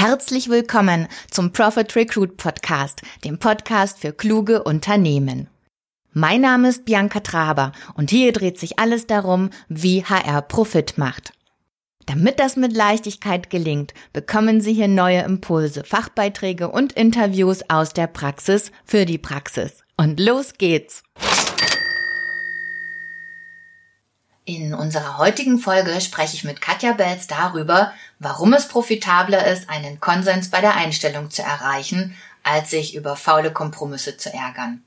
Herzlich willkommen zum Profit Recruit Podcast, dem Podcast für kluge Unternehmen. Mein Name ist Bianca Traber und hier dreht sich alles darum, wie HR Profit macht. Damit das mit Leichtigkeit gelingt, bekommen Sie hier neue Impulse, Fachbeiträge und Interviews aus der Praxis für die Praxis. Und los geht's! In unserer heutigen Folge spreche ich mit Katja Belz darüber, warum es profitabler ist, einen Konsens bei der Einstellung zu erreichen, als sich über faule Kompromisse zu ärgern.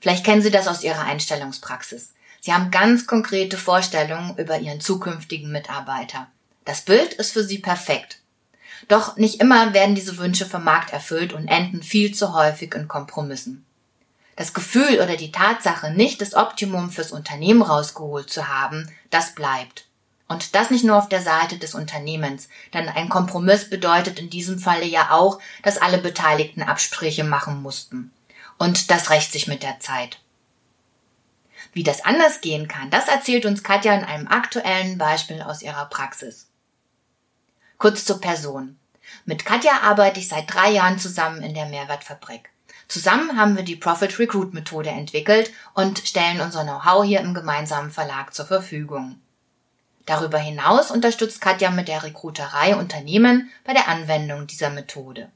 Vielleicht kennen Sie das aus Ihrer Einstellungspraxis. Sie haben ganz konkrete Vorstellungen über Ihren zukünftigen Mitarbeiter. Das Bild ist für Sie perfekt. Doch nicht immer werden diese Wünsche vom Markt erfüllt und enden viel zu häufig in Kompromissen. Das Gefühl oder die Tatsache, nicht das Optimum fürs Unternehmen rausgeholt zu haben, das bleibt. Und das nicht nur auf der Seite des Unternehmens, denn ein Kompromiss bedeutet in diesem Falle ja auch, dass alle Beteiligten Absprüche machen mussten. Und das rächt sich mit der Zeit. Wie das anders gehen kann, das erzählt uns Katja in einem aktuellen Beispiel aus ihrer Praxis. Kurz zur Person. Mit Katja arbeite ich seit drei Jahren zusammen in der Mehrwertfabrik. Zusammen haben wir die Profit Recruit Methode entwickelt und stellen unser Know-how hier im gemeinsamen Verlag zur Verfügung. Darüber hinaus unterstützt Katja mit der Rekruterei Unternehmen bei der Anwendung dieser Methode.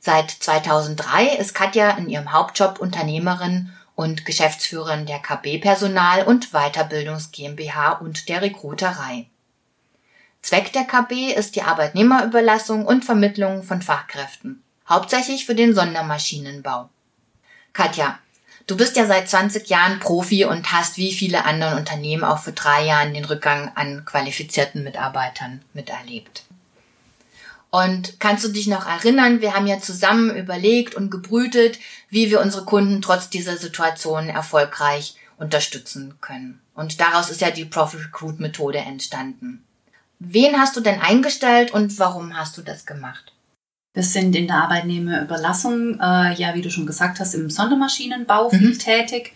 Seit 2003 ist Katja in ihrem Hauptjob Unternehmerin und Geschäftsführerin der KB Personal und Weiterbildungs GmbH und der Rekruterei. Zweck der KB ist die Arbeitnehmerüberlassung und Vermittlung von Fachkräften hauptsächlich für den Sondermaschinenbau. Katja, du bist ja seit 20 Jahren Profi und hast wie viele andere Unternehmen auch für drei Jahren den Rückgang an qualifizierten Mitarbeitern miterlebt. Und kannst du dich noch erinnern, wir haben ja zusammen überlegt und gebrütet, wie wir unsere Kunden trotz dieser Situation erfolgreich unterstützen können. Und daraus ist ja die Profit Recruit Methode entstanden. Wen hast du denn eingestellt und warum hast du das gemacht? Wir sind in der Arbeitnehmerüberlassung, äh, ja, wie du schon gesagt hast, im Sondermaschinenbau viel mhm. tätig.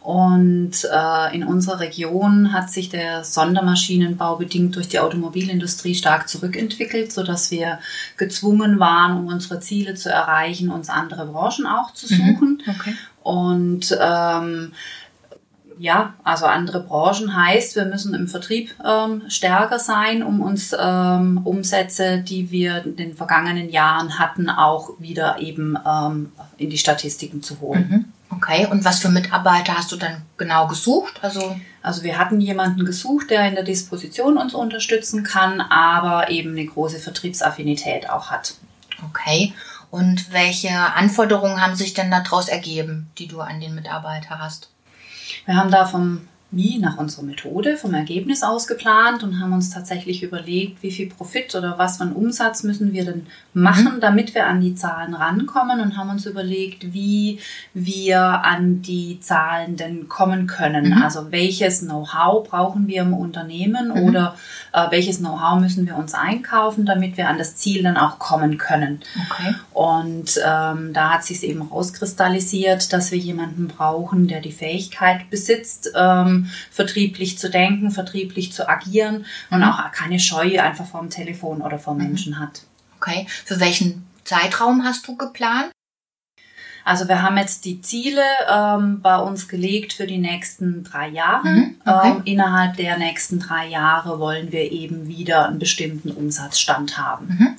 Und äh, in unserer Region hat sich der Sondermaschinenbau bedingt durch die Automobilindustrie stark zurückentwickelt, so dass wir gezwungen waren, um unsere Ziele zu erreichen, uns andere Branchen auch zu mhm. suchen. Mhm. Okay. Und ähm, ja, also andere Branchen heißt, wir müssen im Vertrieb ähm, stärker sein, um uns ähm, Umsätze, die wir in den vergangenen Jahren hatten, auch wieder eben ähm, in die Statistiken zu holen. Mhm. Okay, und was für Mitarbeiter hast du dann genau gesucht? Also, also wir hatten jemanden gesucht, der in der Disposition uns unterstützen kann, aber eben eine große Vertriebsaffinität auch hat. Okay. Und welche Anforderungen haben sich denn daraus ergeben, die du an den Mitarbeiter hast? Wir haben da vom wie nach unserer Methode vom Ergebnis aus geplant und haben uns tatsächlich überlegt, wie viel Profit oder was für einen Umsatz müssen wir denn machen, mhm. damit wir an die Zahlen rankommen und haben uns überlegt, wie wir an die Zahlen denn kommen können. Mhm. Also welches Know-how brauchen wir im Unternehmen mhm. oder äh, welches Know-how müssen wir uns einkaufen, damit wir an das Ziel dann auch kommen können. Okay. Und ähm, da hat sich eben rauskristallisiert, dass wir jemanden brauchen, der die Fähigkeit besitzt, ähm, vertrieblich zu denken, vertrieblich zu agieren und auch keine Scheu einfach vom Telefon oder vom mhm. Menschen hat. Okay. Für welchen Zeitraum hast du geplant? Also wir haben jetzt die Ziele ähm, bei uns gelegt für die nächsten drei Jahre. Mhm, okay. ähm, innerhalb der nächsten drei Jahre wollen wir eben wieder einen bestimmten Umsatzstand haben. Mhm.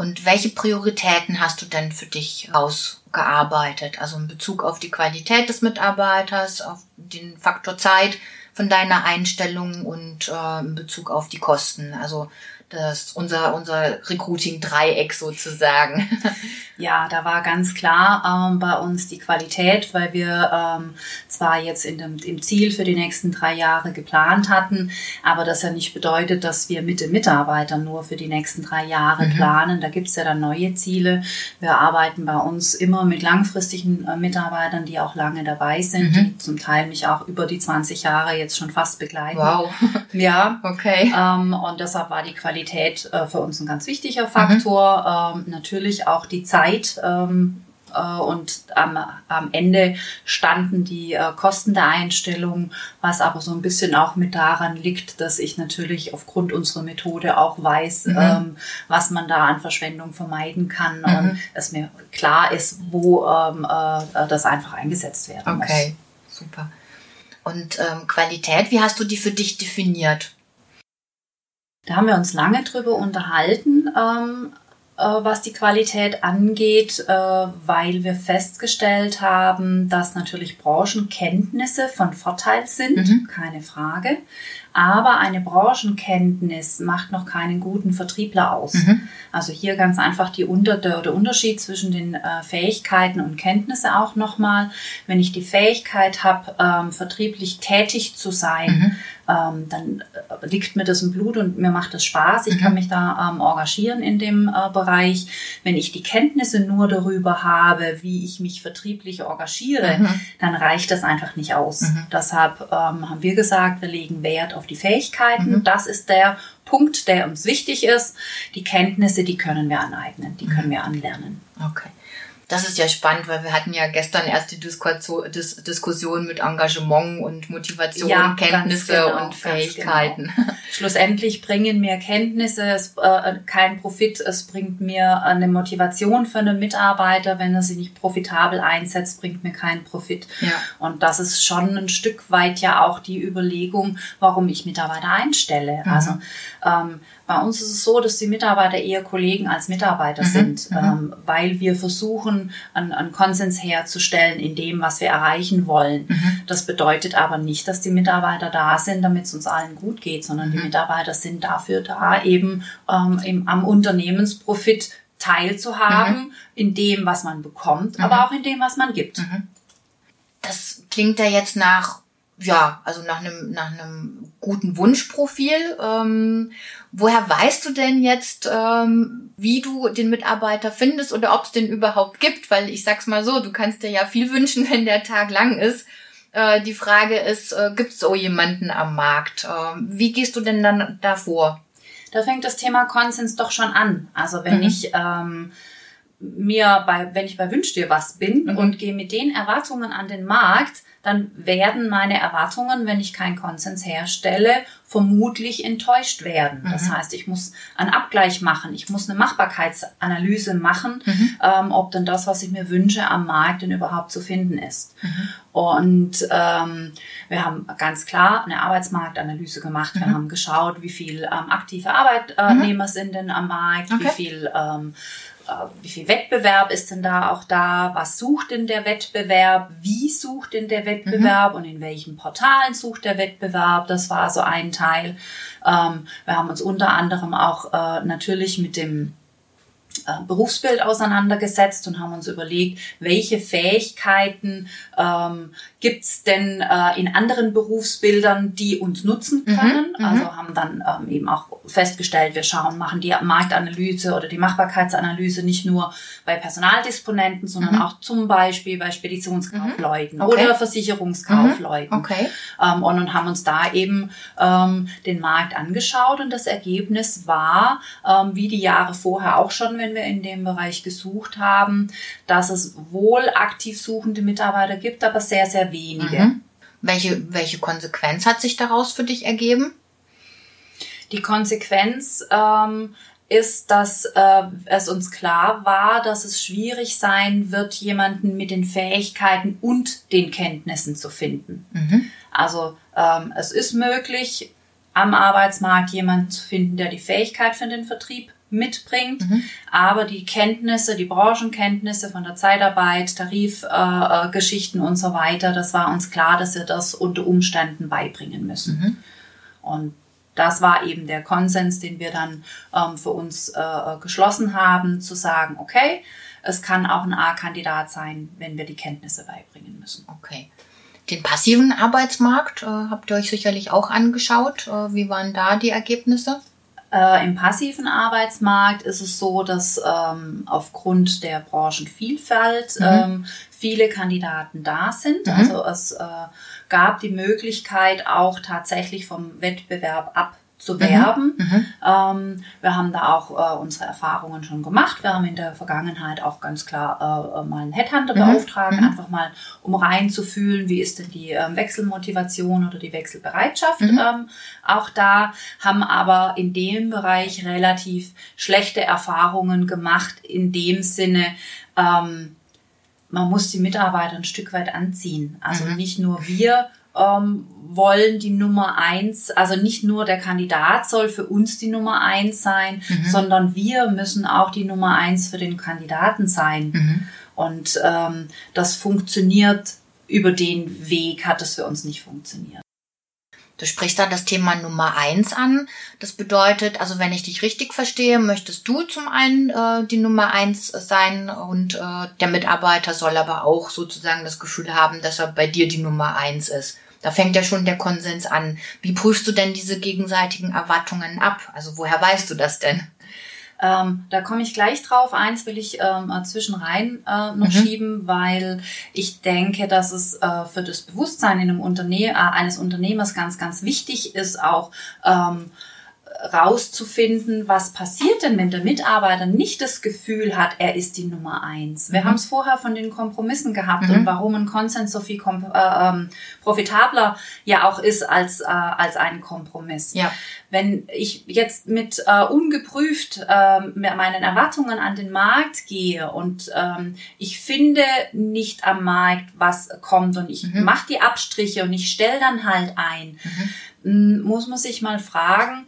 Und welche Prioritäten hast du denn für dich ausgearbeitet? Also in Bezug auf die Qualität des Mitarbeiters, auf den Faktor Zeit von deiner Einstellung und äh, in Bezug auf die Kosten. Also das unser unser Recruiting Dreieck sozusagen. Ja, da war ganz klar ähm, bei uns die Qualität, weil wir ähm, zwar jetzt in dem, im Ziel für die nächsten drei Jahre geplant hatten, aber das ja nicht bedeutet, dass wir mit den Mitarbeitern nur für die nächsten drei Jahre mhm. planen. Da gibt's ja dann neue Ziele. Wir arbeiten bei uns immer mit langfristigen äh, Mitarbeitern, die auch lange dabei sind, mhm. die zum Teil mich auch über die 20 Jahre jetzt schon fast begleiten. Wow. Ja. Okay. Ähm, und deshalb war die Qualität äh, für uns ein ganz wichtiger Faktor. Mhm. Ähm, natürlich auch die Zeit Zeit, ähm, äh, und am, am Ende standen die äh, Kosten der Einstellung, was aber so ein bisschen auch mit daran liegt, dass ich natürlich aufgrund unserer Methode auch weiß, mhm. ähm, was man da an Verschwendung vermeiden kann mhm. und es mir klar ist, wo ähm, äh, das einfach eingesetzt werden okay. muss. Okay, super. Und ähm, Qualität, wie hast du die für dich definiert? Da haben wir uns lange drüber unterhalten. Ähm, äh, was die Qualität angeht, äh, weil wir festgestellt haben, dass natürlich Branchenkenntnisse von Vorteil sind, mhm. keine Frage. Aber eine Branchenkenntnis macht noch keinen guten Vertriebler aus. Mhm. Also hier ganz einfach die Unter der, der Unterschied zwischen den äh, Fähigkeiten und Kenntnisse auch nochmal. Wenn ich die Fähigkeit habe, ähm, vertrieblich tätig zu sein, mhm ähm, dann äh, liegt mir das im Blut und mir macht das Spaß. Ich mhm. kann mich da ähm, engagieren in dem äh, Bereich. Wenn ich die Kenntnisse nur darüber habe, wie ich mich vertrieblich engagiere, mhm. dann reicht das einfach nicht aus. Mhm. Deshalb ähm, haben wir gesagt, wir legen Wert auf die Fähigkeiten. Mhm. Das ist der Punkt, der uns wichtig ist. Die Kenntnisse, die können wir aneignen, die können mhm. wir anlernen. Okay. Das ist ja spannend, weil wir hatten ja gestern erst die Diskussion mit Engagement und Motivation, ja, Kenntnisse genau, und Fähigkeiten. Genau. Schlussendlich bringen mir Kenntnisse es, äh, kein Profit, es bringt mir eine Motivation für einen Mitarbeiter. Wenn er sie nicht profitabel einsetzt, bringt mir keinen Profit. Ja. Und das ist schon ein Stück weit ja auch die Überlegung, warum ich Mitarbeiter einstelle. Mhm. Also ähm, bei uns ist es so, dass die Mitarbeiter eher Kollegen als Mitarbeiter mhm, sind, mhm. ähm, weil wir versuchen, einen, einen, Konsens herzustellen in dem, was wir erreichen wollen. Mhm. Das bedeutet aber nicht, dass die Mitarbeiter da sind, damit es uns allen gut geht, sondern die mhm. Mitarbeiter sind dafür da, eben ähm, im, am Unternehmensprofit teilzuhaben mhm. in dem, was man bekommt, aber auch in dem, was man gibt. Das klingt ja jetzt nach ja, also nach einem, nach einem guten Wunschprofil. Ähm, woher weißt du denn jetzt, ähm, wie du den Mitarbeiter findest oder ob es den überhaupt gibt? Weil ich sag's mal so, du kannst dir ja viel wünschen, wenn der Tag lang ist. Äh, die Frage ist, äh, gibt es so jemanden am Markt? Äh, wie gehst du denn dann davor? Da fängt das Thema Konsens doch schon an. Also wenn mhm. ich ähm, mir bei, wenn ich bei Wünsch dir was bin mhm. und gehe mit den Erwartungen an den Markt, dann werden meine Erwartungen, wenn ich keinen Konsens herstelle, vermutlich enttäuscht werden. Mhm. Das heißt, ich muss einen Abgleich machen, ich muss eine Machbarkeitsanalyse machen, mhm. ähm, ob denn das, was ich mir wünsche, am Markt denn überhaupt zu finden ist. Mhm. Und ähm, wir haben ganz klar eine Arbeitsmarktanalyse gemacht. Wir mhm. haben geschaut, wie viel ähm, aktive Arbeitnehmer mhm. sind denn am Markt, okay. wie viel ähm, äh, wie viel Wettbewerb ist denn da auch da? Was sucht denn der Wettbewerb? Wie sucht denn der Wettbewerb? Mhm. Und in welchen Portalen sucht der Wettbewerb? Das war so ein Teil. Ähm, wir haben uns unter anderem auch äh, natürlich mit dem äh, Berufsbild auseinandergesetzt und haben uns überlegt, welche Fähigkeiten ähm, gibt es denn äh, in anderen Berufsbildern, die uns nutzen mhm, können. Mhm, also haben dann ähm, eben auch festgestellt, wir schauen, machen die Marktanalyse oder die Machbarkeitsanalyse nicht nur bei Personaldisponenten, sondern mhm. auch zum Beispiel bei Speditionskaufleuten mhm. okay. oder Versicherungskaufleuten. Mhm. Okay. Ähm, und, und haben uns da eben ähm, den Markt angeschaut und das Ergebnis war, ähm, wie die Jahre vorher auch schon, wenn wir in dem Bereich gesucht haben, dass es wohl aktiv suchende Mitarbeiter gibt, aber sehr, sehr wenige. Mhm. Welche, welche Konsequenz hat sich daraus für dich ergeben? Die Konsequenz ähm, ist, dass äh, es uns klar war, dass es schwierig sein wird, jemanden mit den Fähigkeiten und den Kenntnissen zu finden. Mhm. Also ähm, es ist möglich, am Arbeitsmarkt jemanden zu finden, der die Fähigkeit für den Vertrieb mitbringt, mhm. aber die Kenntnisse, die Branchenkenntnisse von der Zeitarbeit, Tarifgeschichten äh, und so weiter, das war uns klar, dass wir das unter Umständen beibringen müssen. Mhm. Und das war eben der Konsens, den wir dann ähm, für uns äh, geschlossen haben, zu sagen, okay, es kann auch ein A-Kandidat sein, wenn wir die Kenntnisse beibringen müssen. Okay. Den passiven Arbeitsmarkt äh, habt ihr euch sicherlich auch angeschaut. Äh, wie waren da die Ergebnisse? Äh, Im passiven Arbeitsmarkt ist es so, dass ähm, aufgrund der Branchenvielfalt mhm. ähm, viele Kandidaten da sind. Mhm. Also es äh, gab die Möglichkeit auch tatsächlich vom Wettbewerb ab zu werben. Mhm. Ähm, wir haben da auch äh, unsere Erfahrungen schon gemacht. Wir haben in der Vergangenheit auch ganz klar äh, mal einen Headhunter mhm. beauftragt, mhm. einfach mal um reinzufühlen, wie ist denn die ähm, Wechselmotivation oder die Wechselbereitschaft. Mhm. Ähm, auch da haben aber in dem Bereich relativ schlechte Erfahrungen gemacht, in dem Sinne, ähm, man muss die Mitarbeiter ein Stück weit anziehen. Also mhm. nicht nur wir ähm, wollen die Nummer eins, also nicht nur der Kandidat soll für uns die Nummer eins sein, mhm. sondern wir müssen auch die Nummer eins für den Kandidaten sein. Mhm. Und ähm, das funktioniert über den Weg, hat es für uns nicht funktioniert. Du sprichst da das Thema Nummer eins an. Das bedeutet, also wenn ich dich richtig verstehe, möchtest du zum einen äh, die Nummer eins sein und äh, der Mitarbeiter soll aber auch sozusagen das Gefühl haben, dass er bei dir die Nummer eins ist. Da fängt ja schon der Konsens an. Wie prüfst du denn diese gegenseitigen Erwartungen ab? Also woher weißt du das denn? Ähm, da komme ich gleich drauf. Eins will ich ähm, zwischen rein äh, noch mhm. schieben, weil ich denke, dass es äh, für das Bewusstsein in einem Unterne äh, eines Unternehmers ganz, ganz wichtig ist, auch ähm, rauszufinden, was passiert denn, wenn der Mitarbeiter nicht das Gefühl hat, er ist die Nummer eins. Wir mhm. haben es vorher von den Kompromissen gehabt mhm. und warum ein Konsens so viel äh, ähm, profitabler ja auch ist als, äh, als ein Kompromiss. Ja. Wenn ich jetzt mit äh, ungeprüft äh, meinen Erwartungen an den Markt gehe und ähm, ich finde nicht am Markt, was kommt und ich mhm. mache die Abstriche und ich stelle dann halt ein, mhm. muss man sich mal fragen,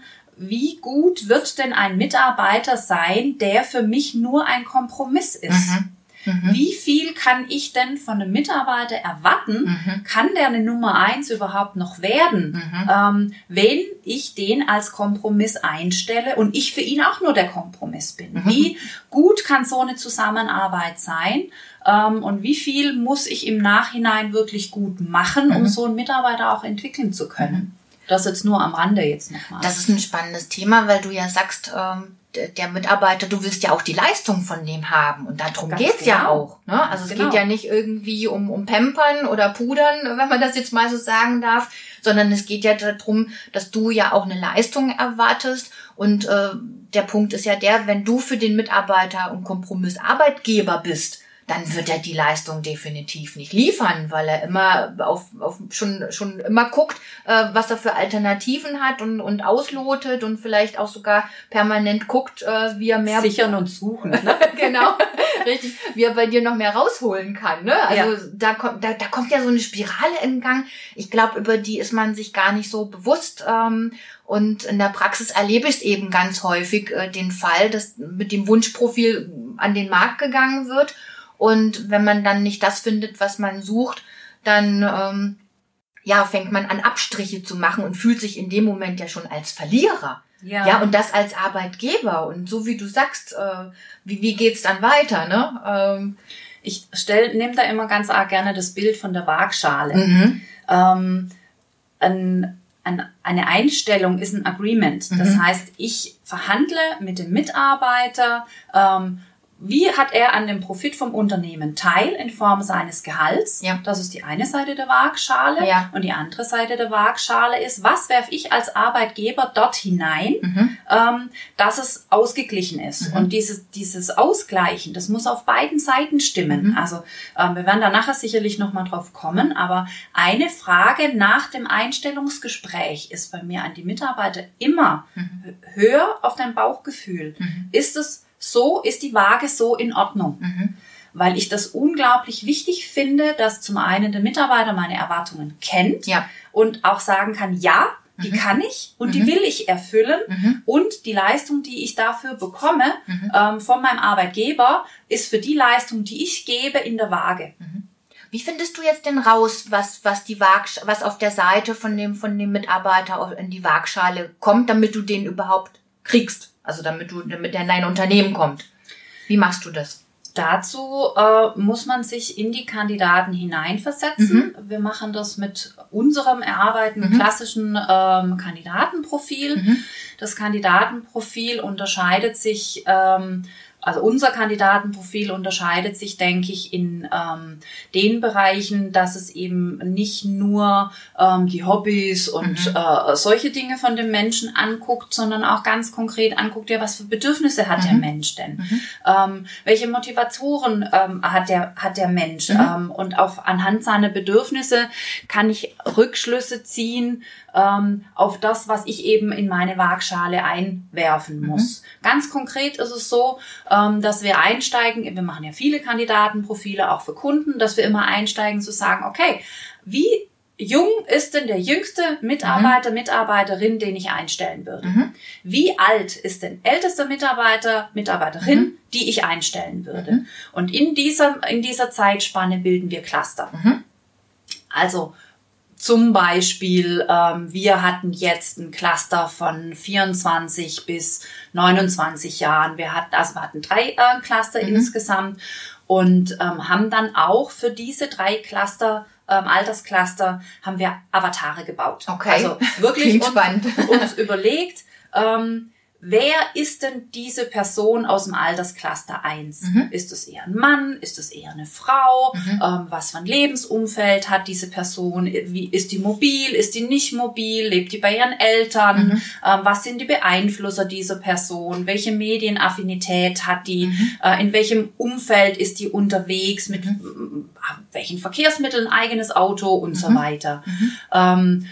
wie gut wird denn ein Mitarbeiter sein, der für mich nur ein Kompromiss ist? Mhm. Mhm. Wie viel kann ich denn von einem Mitarbeiter erwarten? Mhm. Kann der eine Nummer eins überhaupt noch werden, mhm. ähm, wenn ich den als Kompromiss einstelle und ich für ihn auch nur der Kompromiss bin? Mhm. Wie gut kann so eine Zusammenarbeit sein? Ähm, und wie viel muss ich im Nachhinein wirklich gut machen, um mhm. so einen Mitarbeiter auch entwickeln zu können? Das jetzt nur am Rande jetzt nochmal. Das ist ein spannendes Thema, weil du ja sagst, ähm, der Mitarbeiter, du willst ja auch die Leistung von dem haben. Und darum Ganz geht's genau. ja auch. Ne? Also genau. es geht ja nicht irgendwie um, um Pampern oder Pudern, wenn man das jetzt mal so sagen darf, sondern es geht ja darum, dass du ja auch eine Leistung erwartest. Und äh, der Punkt ist ja der, wenn du für den Mitarbeiter ein Kompromissarbeitgeber bist, dann wird er die Leistung definitiv nicht liefern, weil er immer auf, auf schon, schon immer guckt, äh, was er für Alternativen hat und, und auslotet und vielleicht auch sogar permanent guckt, äh, wie er mehr sichern und suchen. Ne? genau, richtig, wie er bei dir noch mehr rausholen kann. Ne? Also ja. da kommt, da, da kommt ja so eine Spirale in Gang. Ich glaube, über die ist man sich gar nicht so bewusst. Ähm, und in der Praxis erlebe ich es eben ganz häufig äh, den Fall, dass mit dem Wunschprofil an den Markt gegangen wird und wenn man dann nicht das findet, was man sucht, dann ähm, ja, fängt man an, Abstriche zu machen und fühlt sich in dem Moment ja schon als Verlierer. Ja. ja, und das als Arbeitgeber. Und so wie du sagst, äh, wie, wie geht's dann weiter, ne? Ähm, ich stell, nehme da immer ganz arg gerne das Bild von der Waagschale. Mhm. Ähm, ein, ein, eine Einstellung ist ein Agreement. Das mhm. heißt, ich verhandle mit dem Mitarbeiter, ähm, wie hat er an dem Profit vom Unternehmen teil in Form seines Gehalts? Ja. Das ist die eine Seite der Waagschale. Ja. Und die andere Seite der Waagschale ist, was werfe ich als Arbeitgeber dort hinein, mhm. ähm, dass es ausgeglichen ist. Mhm. Und dieses, dieses Ausgleichen, das muss auf beiden Seiten stimmen. Mhm. Also ähm, wir werden da nachher sicherlich nochmal drauf kommen, aber eine Frage nach dem Einstellungsgespräch ist bei mir an die Mitarbeiter immer, mhm. hör auf dein Bauchgefühl. Mhm. Ist es so ist die Waage so in Ordnung. Mhm. Weil ich das unglaublich wichtig finde, dass zum einen der Mitarbeiter meine Erwartungen kennt ja. und auch sagen kann, ja, die mhm. kann ich und mhm. die will ich erfüllen. Mhm. Und die Leistung, die ich dafür bekomme mhm. ähm, von meinem Arbeitgeber, ist für die Leistung, die ich gebe, in der Waage. Mhm. Wie findest du jetzt denn raus, was, was die Waag, was auf der Seite von dem, von dem Mitarbeiter in die Waagschale kommt, damit du den überhaupt kriegst? Also damit du, damit er in dein Unternehmen kommt. Wie machst du das? Dazu äh, muss man sich in die Kandidaten hineinversetzen. Mhm. Wir machen das mit unserem erarbeiteten mhm. klassischen ähm, Kandidatenprofil. Mhm. Das Kandidatenprofil unterscheidet sich ähm, also unser Kandidatenprofil unterscheidet sich, denke ich, in ähm, den Bereichen, dass es eben nicht nur ähm, die Hobbys und mhm. äh, solche Dinge von dem Menschen anguckt, sondern auch ganz konkret anguckt, ja, was für Bedürfnisse hat mhm. der Mensch denn? Mhm. Ähm, welche Motivatoren ähm, hat der hat der Mensch? Mhm. Ähm, und auf anhand seiner Bedürfnisse kann ich Rückschlüsse ziehen ähm, auf das, was ich eben in meine Waagschale einwerfen mhm. muss. Ganz konkret ist es so, dass wir einsteigen, wir machen ja viele Kandidatenprofile auch für Kunden, dass wir immer einsteigen zu sagen, okay, wie jung ist denn der jüngste Mitarbeiter, mhm. Mitarbeiterin, den ich einstellen würde? Mhm. Wie alt ist denn ältester Mitarbeiter, Mitarbeiterin, mhm. die ich einstellen würde? Mhm. Und in dieser, in dieser Zeitspanne bilden wir Cluster. Mhm. Also zum Beispiel, ähm, wir hatten jetzt ein Cluster von 24 bis 29 Jahren. Wir hatten, also wir hatten drei äh, Cluster mhm. insgesamt und ähm, haben dann auch für diese drei Cluster ähm, Alterscluster haben wir Avatare gebaut. Okay. Also wirklich uns, uns überlegt, ähm, wer ist denn diese Person aus dem Alterscluster 1? Mhm. Ist es eher ein Mann? Ist es eher eine Frau? Mhm. Ähm, was für ein Lebensumfeld hat diese Person? Wie ist die mobil? Ist die nicht mobil? Lebt die bei ihren Eltern? Mhm. Ähm, was sind die Beeinflusser dieser Person? Welche Medienaffinität hat die? Mhm. Äh, in welchem Umfeld ist die unterwegs? Mit mhm. welchen Verkehrsmitteln? Eigenes Auto und so mhm. weiter. Ähm,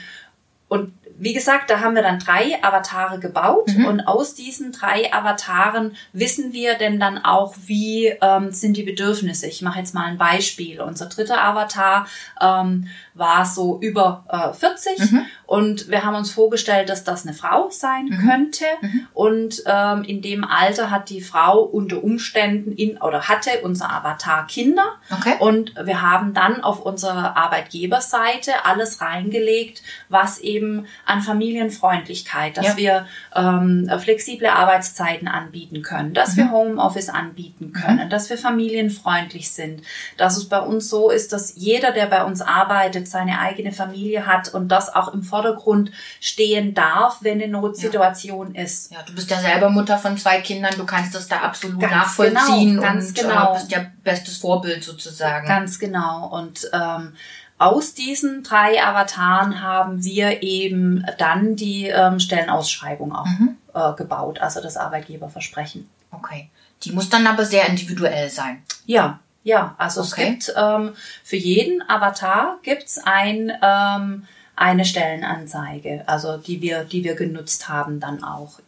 und wie gesagt, da haben wir dann drei Avatare gebaut mhm. und aus diesen drei Avataren wissen wir denn dann auch, wie ähm, sind die Bedürfnisse. Ich mache jetzt mal ein Beispiel. Unser dritter Avatar ähm, war so über äh, 40 mhm. und wir haben uns vorgestellt, dass das eine Frau sein mhm. könnte mhm. und ähm, in dem Alter hat die Frau unter Umständen in oder hatte unser Avatar Kinder okay. und wir haben dann auf unserer Arbeitgeberseite alles reingelegt, was eben an Familienfreundlichkeit, dass ja. wir ähm, flexible Arbeitszeiten anbieten können, dass mhm. wir Homeoffice anbieten können, mhm. dass wir familienfreundlich sind, dass es bei uns so ist, dass jeder, der bei uns arbeitet, seine eigene Familie hat und das auch im Vordergrund stehen darf, wenn eine Notsituation ja. ist. Ja, du bist ja selber Mutter von zwei Kindern, du kannst das da absolut ganz nachvollziehen genau, ganz und genau. Äh, bist ja bestes Vorbild sozusagen. Ganz genau. Und ähm, aus diesen drei Avataren haben wir eben dann die ähm, Stellenausschreibung auch mhm. äh, gebaut, also das Arbeitgeberversprechen. Okay. Die muss dann aber sehr individuell sein. Ja, ja, also okay. es gibt ähm, für jeden Avatar gibt's ein ähm, eine Stellenanzeige, also die wir die wir genutzt haben dann auch.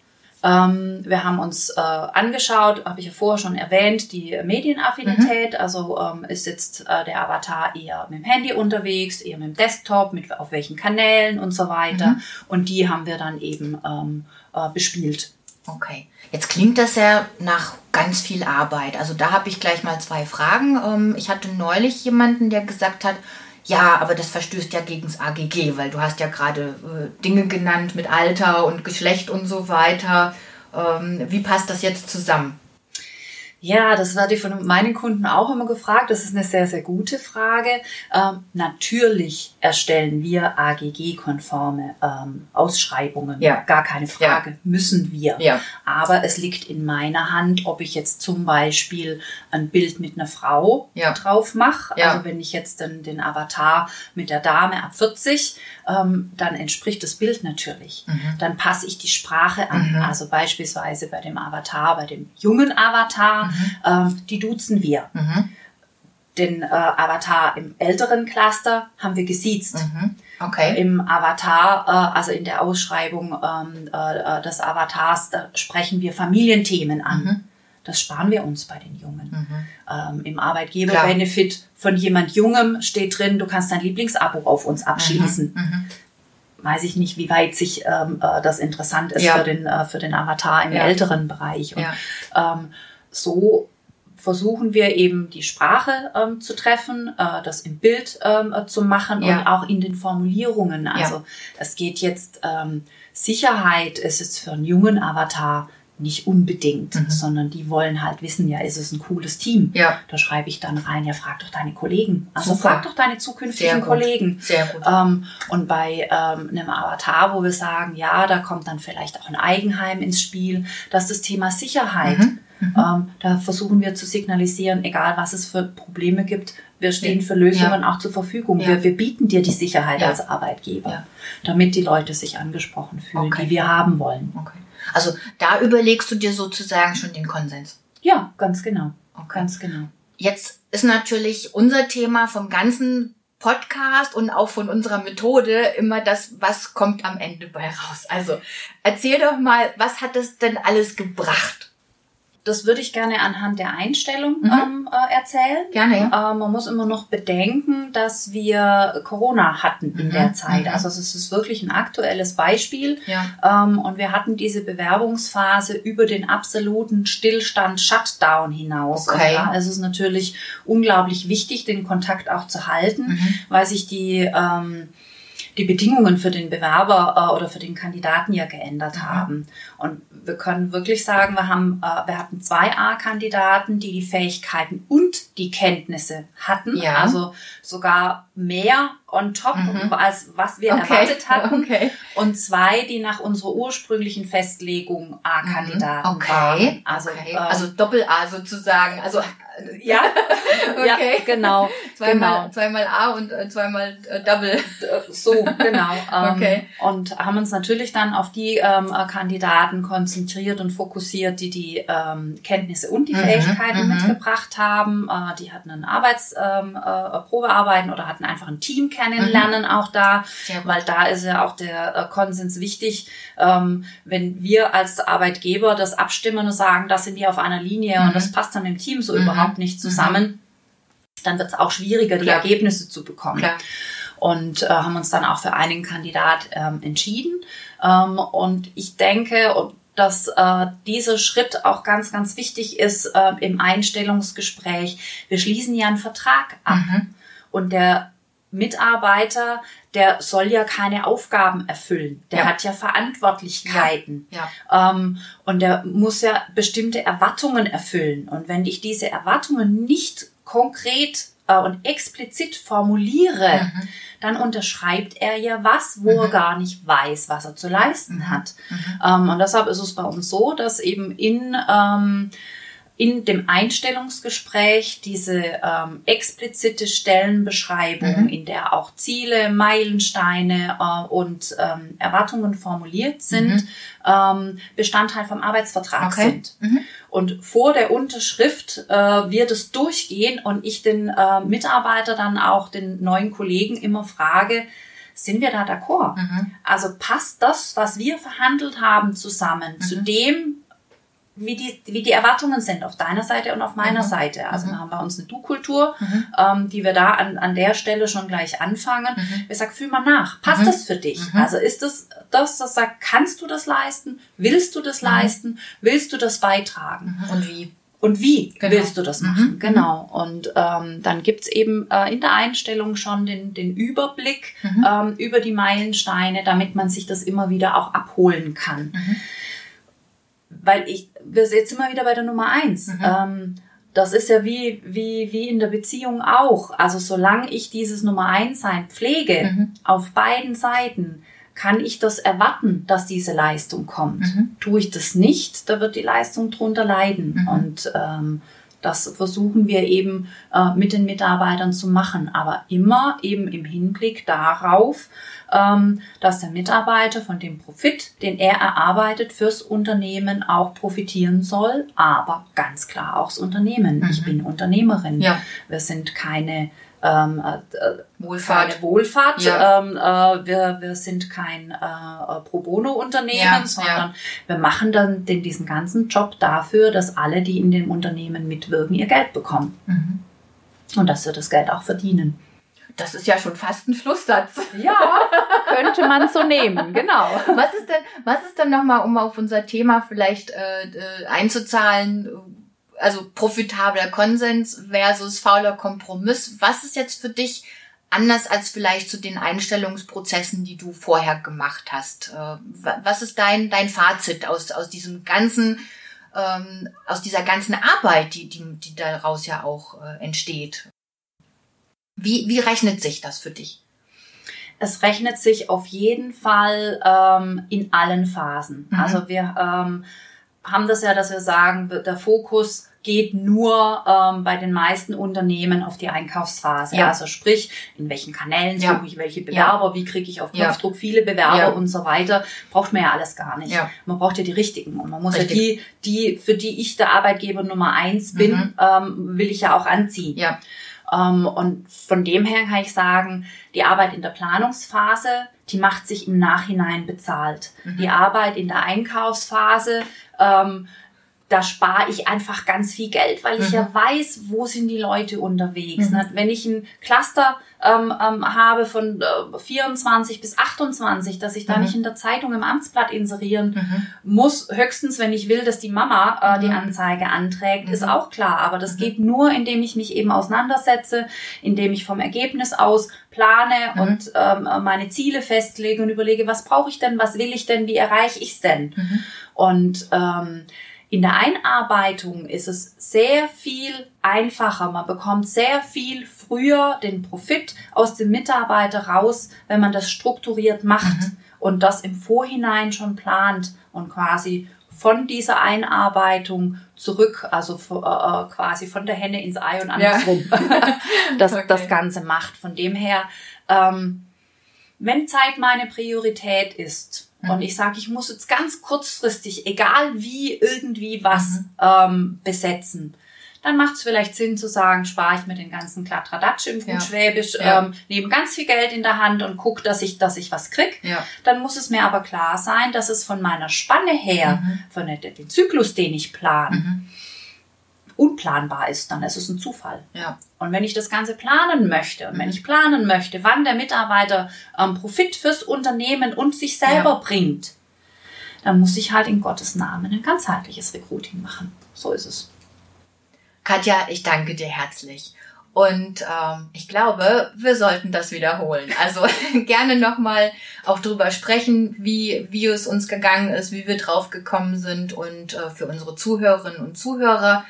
Ähm, wir haben uns äh, angeschaut, habe ich ja vorher schon erwähnt, die Medienaffinität. Mhm. Also ähm, ist jetzt äh, der Avatar eher mit dem Handy unterwegs, eher mit dem Desktop, mit auf welchen Kanälen und so weiter. Mhm. Und die haben wir dann eben ähm, äh, bespielt. Okay. Jetzt klingt das ja nach ganz viel Arbeit. Also da habe ich gleich mal zwei Fragen. Ähm, ich hatte neulich jemanden, der gesagt hat, ja, aber das verstößt ja gegen das AGG, weil du hast ja gerade äh, Dinge genannt mit Alter und Geschlecht und so weiter. Ähm, wie passt das jetzt zusammen? Ja, das werde ich von meinen Kunden auch immer gefragt. Das ist eine sehr, sehr gute Frage. Ähm, natürlich erstellen wir AGG-konforme ähm, Ausschreibungen. Ja. Gar keine Frage. Ja. Müssen wir. Ja. Aber es liegt in meiner Hand, ob ich jetzt zum Beispiel ein Bild mit einer Frau ja. drauf mache. Ja. Also wenn ich jetzt den, den Avatar mit der Dame ab 40, ähm, dann entspricht das Bild natürlich. Mhm. Dann passe ich die Sprache an. Mhm. Also beispielsweise bei dem Avatar, bei dem jungen Avatar, mhm. ähm, die duzen wir. Mhm. Den äh, Avatar im älteren Cluster haben wir gesiezt. Mhm. Okay. Im Avatar, äh, also in der Ausschreibung ähm, äh, des Avatars, sprechen wir Familienthemen an. Mhm. Das sparen wir uns bei den Jungen. Mhm. Ähm, Im Arbeitgeber-Benefit von jemand Jungem steht drin, du kannst dein Lieblingsabo auf uns abschließen. Mhm. mhm. Weiß ich nicht, wie weit sich ähm, äh, das interessant ist ja. für, den, äh, für den Avatar im ja. älteren Bereich. Und, ja. ähm, so versuchen wir eben die Sprache ähm, zu treffen, äh, das im Bild ähm, äh, zu machen ja. und auch in den Formulierungen. Also ja. es geht jetzt, ähm, Sicherheit ist jetzt für einen jungen Avatar nicht unbedingt, mhm. sondern die wollen halt wissen, ja, ist es ein cooles Team? Ja. Da schreibe ich dann rein, ja, frag doch deine Kollegen. Also Super. frag doch deine zukünftigen Sehr Kollegen. Sehr gut. Ähm, und bei ähm, einem Avatar, wo wir sagen, ja, da kommt dann vielleicht auch ein Eigenheim ins Spiel, dass das Thema Sicherheit mhm. Mhm. Ähm, da versuchen wir zu signalisieren, egal was es für Probleme gibt, wir stehen für Lösungen ja. auch zur Verfügung. Ja. Wir, wir, bieten dir die Sicherheit als Arbeitgeber, damit die Leute sich angesprochen fühlen, okay. die wir haben wollen. Okay. Also da überlegst du dir sozusagen schon den Konsens. Ja, ganz genau. Okay. Ganz genau. Jetzt ist natürlich unser Thema vom ganzen Podcast und auch von unserer Methode immer das, was kommt am Ende bei raus. Also erzähl doch mal, was hat es denn alles gebracht? Das würde ich gerne anhand der Einstellung mhm. ähm, äh, erzählen. Gerne. Ja. Ähm, man muss immer noch bedenken, dass wir Corona hatten in mhm. der Zeit. Mhm. Also es ist wirklich ein aktuelles Beispiel. Ja. Ähm, und wir hatten diese Bewerbungsphase über den absoluten Stillstand, Shutdown hinaus. Okay. Und da ist es natürlich unglaublich wichtig, den Kontakt auch zu halten, mhm. weil sich die ähm, die Bedingungen für den Bewerber äh, oder für den Kandidaten ja geändert mhm. haben. Und wir können wirklich sagen, wir haben, äh, wir hatten zwei A-Kandidaten, die die Fähigkeiten und die Kenntnisse hatten. Ja. Also sogar mehr on top, mhm. als was wir okay. erwartet hatten. Okay. Und zwei, die nach unserer ursprünglichen Festlegung A-Kandidaten mhm. okay. waren. Also, okay. Ähm, also Doppel-A sozusagen. Also ja, okay. Ja, genau. Zweimal, genau. zweimal A und äh, zweimal äh, Double. So, genau. Ähm, okay. Und haben uns natürlich dann auf die ähm, Kandidaten konzentriert und fokussiert, die die ähm, Kenntnisse und die mhm, Fähigkeiten mhm. mitgebracht haben. Äh, die hatten ein Arbeitsprobearbeiten ähm, äh, oder hatten einfach ein Team kennenlernen mhm. auch da, weil da ist ja auch der äh, Konsens wichtig. Ähm, wenn wir als Arbeitgeber das abstimmen und sagen, das sind die auf einer Linie und mhm. das passt dann im Team so überhaupt überhaupt nicht zusammen, mhm. dann wird es auch schwieriger, die Klar. Ergebnisse zu bekommen. Klar. Und äh, haben uns dann auch für einen Kandidat ähm, entschieden. Ähm, und ich denke, dass äh, dieser Schritt auch ganz, ganz wichtig ist äh, im Einstellungsgespräch. Wir schließen ja einen Vertrag ab. Mhm. Und der Mitarbeiter, der soll ja keine Aufgaben erfüllen. Der ja. hat ja Verantwortlichkeiten. Ja. Ja. Ähm, und der muss ja bestimmte Erwartungen erfüllen. Und wenn ich diese Erwartungen nicht konkret äh, und explizit formuliere, mhm. dann unterschreibt er ja was, wo mhm. er gar nicht weiß, was er zu leisten mhm. hat. Mhm. Ähm, und deshalb ist es bei uns so, dass eben in ähm, in dem Einstellungsgespräch diese ähm, explizite Stellenbeschreibung, mhm. in der auch Ziele, Meilensteine äh, und ähm, Erwartungen formuliert sind, mhm. ähm, Bestandteil vom Arbeitsvertrag okay. sind. Mhm. Und vor der Unterschrift äh, wird es durchgehen und ich den äh, Mitarbeiter dann auch den neuen Kollegen immer frage, sind wir da d'accord? Mhm. Also passt das, was wir verhandelt haben, zusammen zu mhm. dem, wie die, wie die Erwartungen sind auf deiner Seite und auf meiner mhm. Seite. Also mhm. wir haben bei uns eine Du-Kultur, mhm. ähm, die wir da an, an der Stelle schon gleich anfangen. Mhm. Wir sagen, fühl mal nach, passt mhm. das für dich? Mhm. Also ist das das, das sagt, kannst du das leisten? Willst du das leisten? Willst du das beitragen? Und wie? Und wie genau. willst du das machen? Genau. Und ähm, dann gibt's eben äh, in der Einstellung schon den, den Überblick ähm, über die Meilensteine, damit man sich das immer wieder auch abholen kann weil ich, wir sind jetzt immer wieder bei der Nummer eins. Mhm. Ähm, das ist ja wie, wie, wie in der Beziehung auch. Also solange ich dieses Nummer eins sein pflege, mhm. auf beiden Seiten, kann ich das erwarten, dass diese Leistung kommt. Mhm. Tue ich das nicht, da wird die Leistung drunter leiden. Mhm. Und ähm, das versuchen wir eben äh, mit den Mitarbeitern zu machen, aber immer eben im Hinblick darauf, ähm, dass der Mitarbeiter von dem Profit, den er erarbeitet, fürs Unternehmen auch profitieren soll, aber ganz klar auch das Unternehmen. Mhm. Ich bin Unternehmerin. Ja. Wir sind keine ähm, äh, äh Wohlfahrt. Keine Wohlfahrt. Ja. Ähm, äh, wir, wir sind kein äh, Pro Bono-Unternehmen, ja, sondern ja. wir machen dann den, diesen ganzen Job dafür, dass alle, die in dem Unternehmen mitwirken, ihr Geld bekommen. Mhm. Und dass wir das Geld auch verdienen. Das ist ja schon fast ein Schlusssatz. Ja, könnte man so nehmen, genau. Was ist denn, was ist denn nochmal, um auf unser Thema vielleicht äh, äh, einzuzahlen, also profitabler Konsens versus fauler Kompromiss. Was ist jetzt für dich anders als vielleicht zu den Einstellungsprozessen, die du vorher gemacht hast? Äh, was ist dein, dein Fazit aus, aus diesem ganzen, ähm, aus dieser ganzen Arbeit, die, die, die daraus ja auch äh, entsteht? Wie, wie rechnet sich das für dich? Es rechnet sich auf jeden Fall ähm, in allen Phasen. Mhm. Also wir ähm, haben das ja, dass wir sagen, der Fokus geht nur ähm, bei den meisten Unternehmen auf die Einkaufsphase. Ja. Also sprich, in welchen Kanälen suche ja. ich welche Bewerber, ja. wie kriege ich auf Knopfdruck viele Bewerber und so weiter. Braucht man ja alles gar nicht. Man braucht ja die richtigen. Und man muss Richtig. ja die, die, für die ich der Arbeitgeber Nummer eins bin, mhm. ähm, will ich ja auch anziehen. Ja. Ähm, und von dem her kann ich sagen, die Arbeit in der Planungsphase, die macht sich im Nachhinein bezahlt. Mhm. Die Arbeit in der Einkaufsphase, ähm, da spare ich einfach ganz viel Geld, weil ich mhm. ja weiß, wo sind die Leute unterwegs. Mhm. Wenn ich ein Cluster ähm, ähm, habe von äh, 24 bis 28, dass ich da mhm. nicht in der Zeitung im Amtsblatt inserieren mhm. muss, höchstens, wenn ich will, dass die Mama äh, die mhm. Anzeige anträgt, ist mhm. auch klar. Aber das geht nur, indem ich mich eben auseinandersetze, indem ich vom Ergebnis aus plane und ähm, meine Ziele festlege und überlege, was brauche ich denn, was will ich denn, wie erreiche ich es denn? Und ähm, in der Einarbeitung ist es sehr viel einfacher. Man bekommt sehr viel früher den Profit aus dem Mitarbeiter raus, wenn man das strukturiert macht mhm. und das im Vorhinein schon plant und quasi von dieser Einarbeitung zurück, also äh, äh, quasi von der Henne ins Ei und andersrum, ja. das, okay. das Ganze macht. Von dem her, ähm, wenn Zeit meine Priorität ist, und mhm. ich sage, ich muss jetzt ganz kurzfristig, egal wie, irgendwie was mhm. ähm, besetzen. Dann macht es vielleicht Sinn zu sagen, spare ich mir den ganzen Kladradatsch im ja. Schwäbisch, ja. ähm, nehme ganz viel Geld in der Hand und guck, dass ich, dass ich was krieg. Ja. Dann muss es mir aber klar sein, dass es von meiner Spanne her, mhm. von dem Zyklus, den ich plane, mhm unplanbar ist, dann ist es ein Zufall. Ja. Und wenn ich das Ganze planen möchte und wenn ich planen möchte, wann der Mitarbeiter ähm, Profit fürs Unternehmen und sich selber ja. bringt, dann muss ich halt in Gottes Namen ein ganzheitliches Recruiting machen. So ist es. Katja, ich danke dir herzlich. Und ähm, ich glaube, wir sollten das wiederholen. Also gerne nochmal auch drüber sprechen, wie, wie es uns gegangen ist, wie wir drauf gekommen sind und äh, für unsere Zuhörerinnen und Zuhörer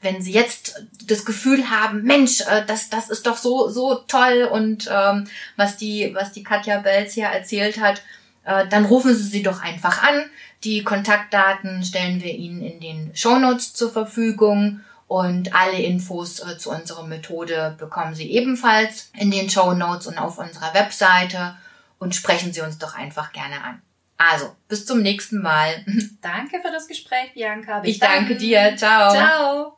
wenn sie jetzt das Gefühl haben, Mensch, äh, das, das ist doch so, so toll und ähm, was die, was die Katja Belz hier erzählt hat, äh, dann rufen Sie sie doch einfach an. Die Kontaktdaten stellen wir Ihnen in den Shownotes zur Verfügung und alle Infos äh, zu unserer Methode bekommen Sie ebenfalls in den Shownotes und auf unserer Webseite und sprechen Sie uns doch einfach gerne an. Also, bis zum nächsten Mal. Danke für das Gespräch, Bianca. Bis ich danke dir. Ciao. Ciao.